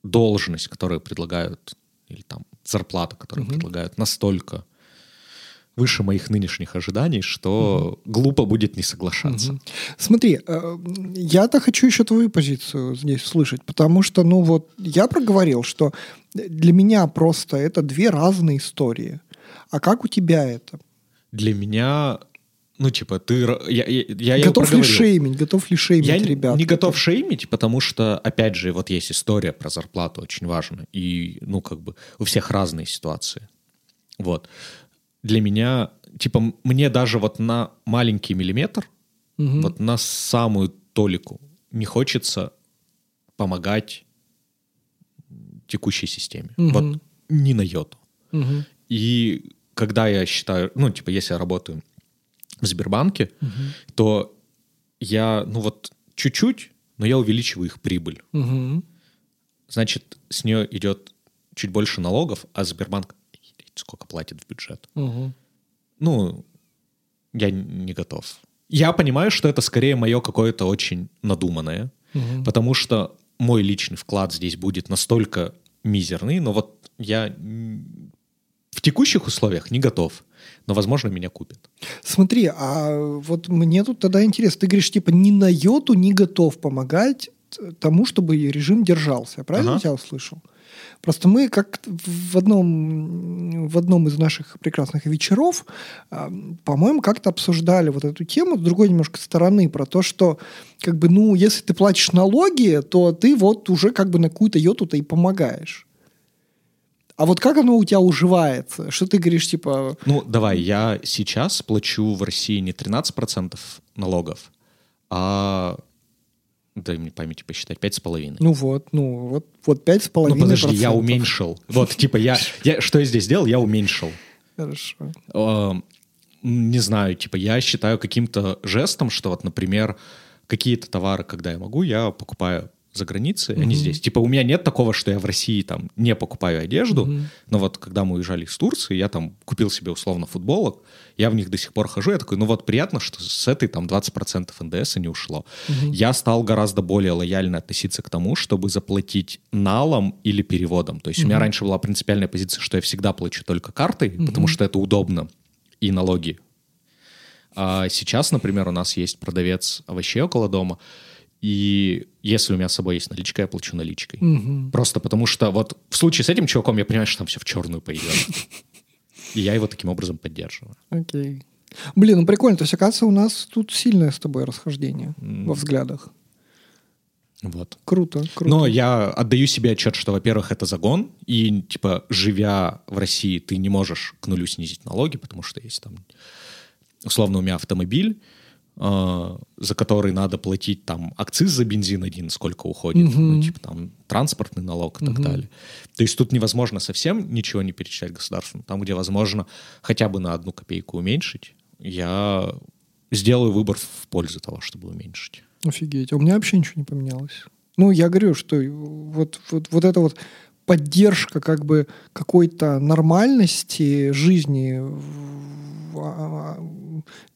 должность, которую предлагают, или там зарплата, которую Мгм. предлагают, настолько выше моих нынешних ожиданий, что глупо будет не соглашаться. Мгм. Смотри, э, я-то хочу еще твою позицию здесь слышать, потому что, ну вот, я проговорил, что для меня просто это две разные истории. А как у тебя это? Для меня, ну, типа, ты... Я, я, я готов ли шеймить? Готов ли шеймить Я ребят? не готов шеймить, потому что, опять же, вот есть история про зарплату, очень важно. И, ну, как бы, у всех разные ситуации. Вот. Для меня, типа, мне даже вот на маленький миллиметр, Мгм. вот на самую толику не хочется помогать текущей системе. Мгм. Вот ни на йоту. Мгм. И когда я считаю, ну, типа, если я работаю в Сбербанке, то я, ну вот, чуть-чуть, но я увеличиваю их прибыль. Мгм. Значит, с нее идет чуть больше налогов, а Сбербанк сколько платит в бюджет. Угу. Ну, я не готов. Я понимаю, что это скорее мое какое-то очень надуманное, Угу. потому что мой личный вклад здесь будет настолько мизерный, но вот я текущих условиях не готов, но, возможно, меня купят. Смотри, а вот мне тут тогда интересно, ты говоришь, типа, ни на йоту не готов помогать тому, чтобы режим держался. Я правильно Ага. тебя услышал? Просто мы как в одном, в одном из наших прекрасных вечеров, а, по-моему, как-то обсуждали вот эту тему с другой немножко стороны, про то, что как бы, ну, если ты платишь налоги, то ты вот уже как бы на какую-то йоту-то и помогаешь. А вот как оно у тебя уживается? Что ты говоришь, типа, Ну, давай, я сейчас плачу в России не 13% налогов, а, дай мне памяти посчитать, 5,5%. Ну вот, ну вот, вот пять с Ну, половиной подожди, я уменьшил. Вот, типа, я, я... Что я здесь сделал? Я уменьшил. Хорошо. Э, не знаю, типа, я считаю каким-то жестом, что вот, например, какие-то товары, когда я могу, я покупаю за границей, не Мгм. здесь. Типа, у меня нет такого, что я в России там не покупаю одежду, Мгм. но вот когда мы уезжали из Турции, я там купил себе условно футболок, я в них до сих пор хожу, я такой, ну вот приятно, что с этой там 20% НДС не ушло. Мгм. Я стал гораздо более лояльно относиться к тому, чтобы заплатить налом или переводом. То есть у меня раньше была принципиальная позиция, что я всегда плачу только картой, потому что это удобно и налоги. А сейчас, например, у нас есть продавец овощей около дома, и если у меня с собой есть наличка, я плачу наличкой. Мгм. Просто потому что вот в случае с этим чуваком я понимаю, что там все в черную пойдет. И я его таким образом поддерживаю. Окей. Блин, ну прикольно. То есть, оказывается, у нас тут сильное с тобой расхождение М. во взглядах. Вот. Круто, круто. Но я отдаю себе отчет, что, во-первых, это загон, и, типа, живя в России, ты не можешь к нулю снизить налоги, потому что есть там, условно, у меня автомобиль, за который надо платить там акциз за бензин один, сколько уходит, Мгм. ну, типа там транспортный налог и так Мгм. далее. То есть тут невозможно совсем ничего не перечислять государству. Там, где возможно хотя бы на одну копейку уменьшить, я сделаю выбор в пользу того, чтобы уменьшить. Офигеть. А у меня вообще ничего не поменялось. Ну, я говорю, что вот, вот, вот эта вот поддержка как бы какой-то нормальности жизни в- а,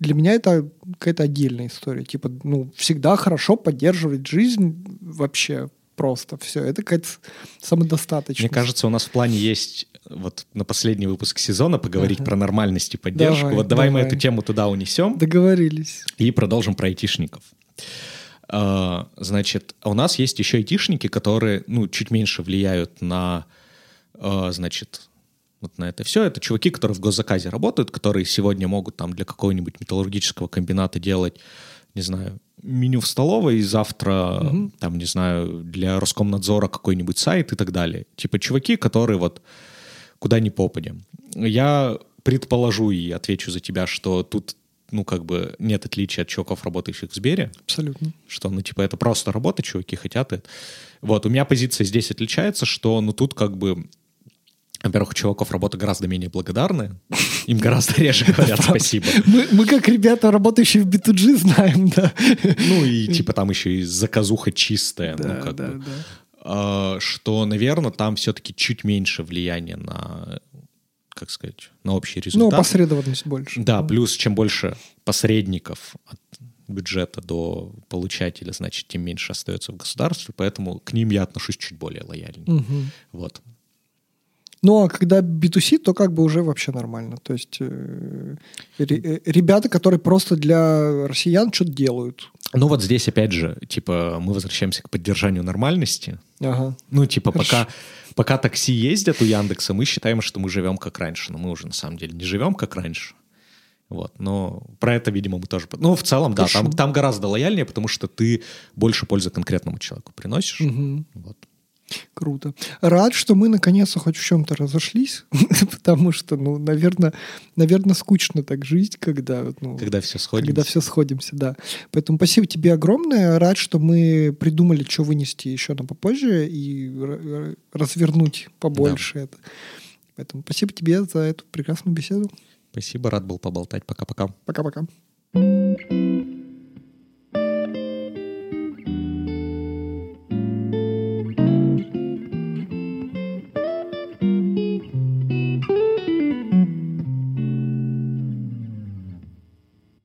для меня это какая-то отдельная история. Типа, ну, всегда хорошо поддерживать жизнь вообще просто все. Это какая-то самодостаточность. Мне кажется, у нас в плане есть вот на последний выпуск сезона поговорить Ага. про нормальность и поддержку. Давай, вот давай, мы давай. эту тему туда унесем Договорились. и продолжим про айтишников. А, Значит, у нас есть еще айтишники, которые, ну, чуть меньше влияют на, а, значит, вот на это все. Это чуваки, которые в госзаказе работают, которые сегодня могут там для какого-нибудь металлургического комбината делать, не знаю, меню в столовой, и завтра, Мгм. там, не знаю, для Роскомнадзора какой-нибудь сайт и так далее. Типа чуваки, которые вот куда ни попадем. Я предположу и отвечу за тебя, что тут, ну, как бы нет отличия от чуваков, работающих в Сбере, Абсолютно. что, ну, типа, это просто работа, чуваки хотят это. Вот, у меня позиция здесь отличается, что, ну, тут как бы, во-первых, у чуваков работа гораздо менее благодарная, им гораздо реже говорят спасибо. Мы, мы как ребята, работающие в B2G, знаем, да. Ну, и, типа, там еще и заказуха чистая, ну, Да, как да, бы. да. А, что, наверное, там все-таки чуть меньше влияния на, как сказать, на общий Ну, результат. посредованность больше. Да, плюс чем больше посредников от бюджета до получателя, значит, тем меньше остается в государстве, поэтому к ним я отношусь чуть более лояльнее. Мгм. Вот. Ну, а когда B2C, то как бы уже вообще нормально. То есть э, э, ребята, которые просто для россиян что-то делают. Ну вот здесь, опять же, типа, мы возвращаемся к поддержанию нормальности. Ага. Ну, типа, Хорошо. пока, пока такси ездят у Яндекса, мы считаем, что мы живем как раньше. Но мы уже, на самом деле, не живем как раньше. Вот, но про это, видимо, мы тоже... Ну, в целом, да, там, Хорошо. там гораздо лояльнее, потому что ты больше пользы конкретному человеку приносишь. Мгм. Вот. Круто. Рад, что мы наконец-то хоть в чем-то разошлись, потому что, ну, наверное, наверное, скучно так жить, когда, ну, Когда все сходится. когда все сходимся, да. Поэтому спасибо тебе огромное. Рад, что мы придумали, что вынести еще на попозже и развернуть побольше это. Поэтому спасибо тебе за эту прекрасную беседу. Спасибо, рад был поболтать. Пока-пока. Пока-пока.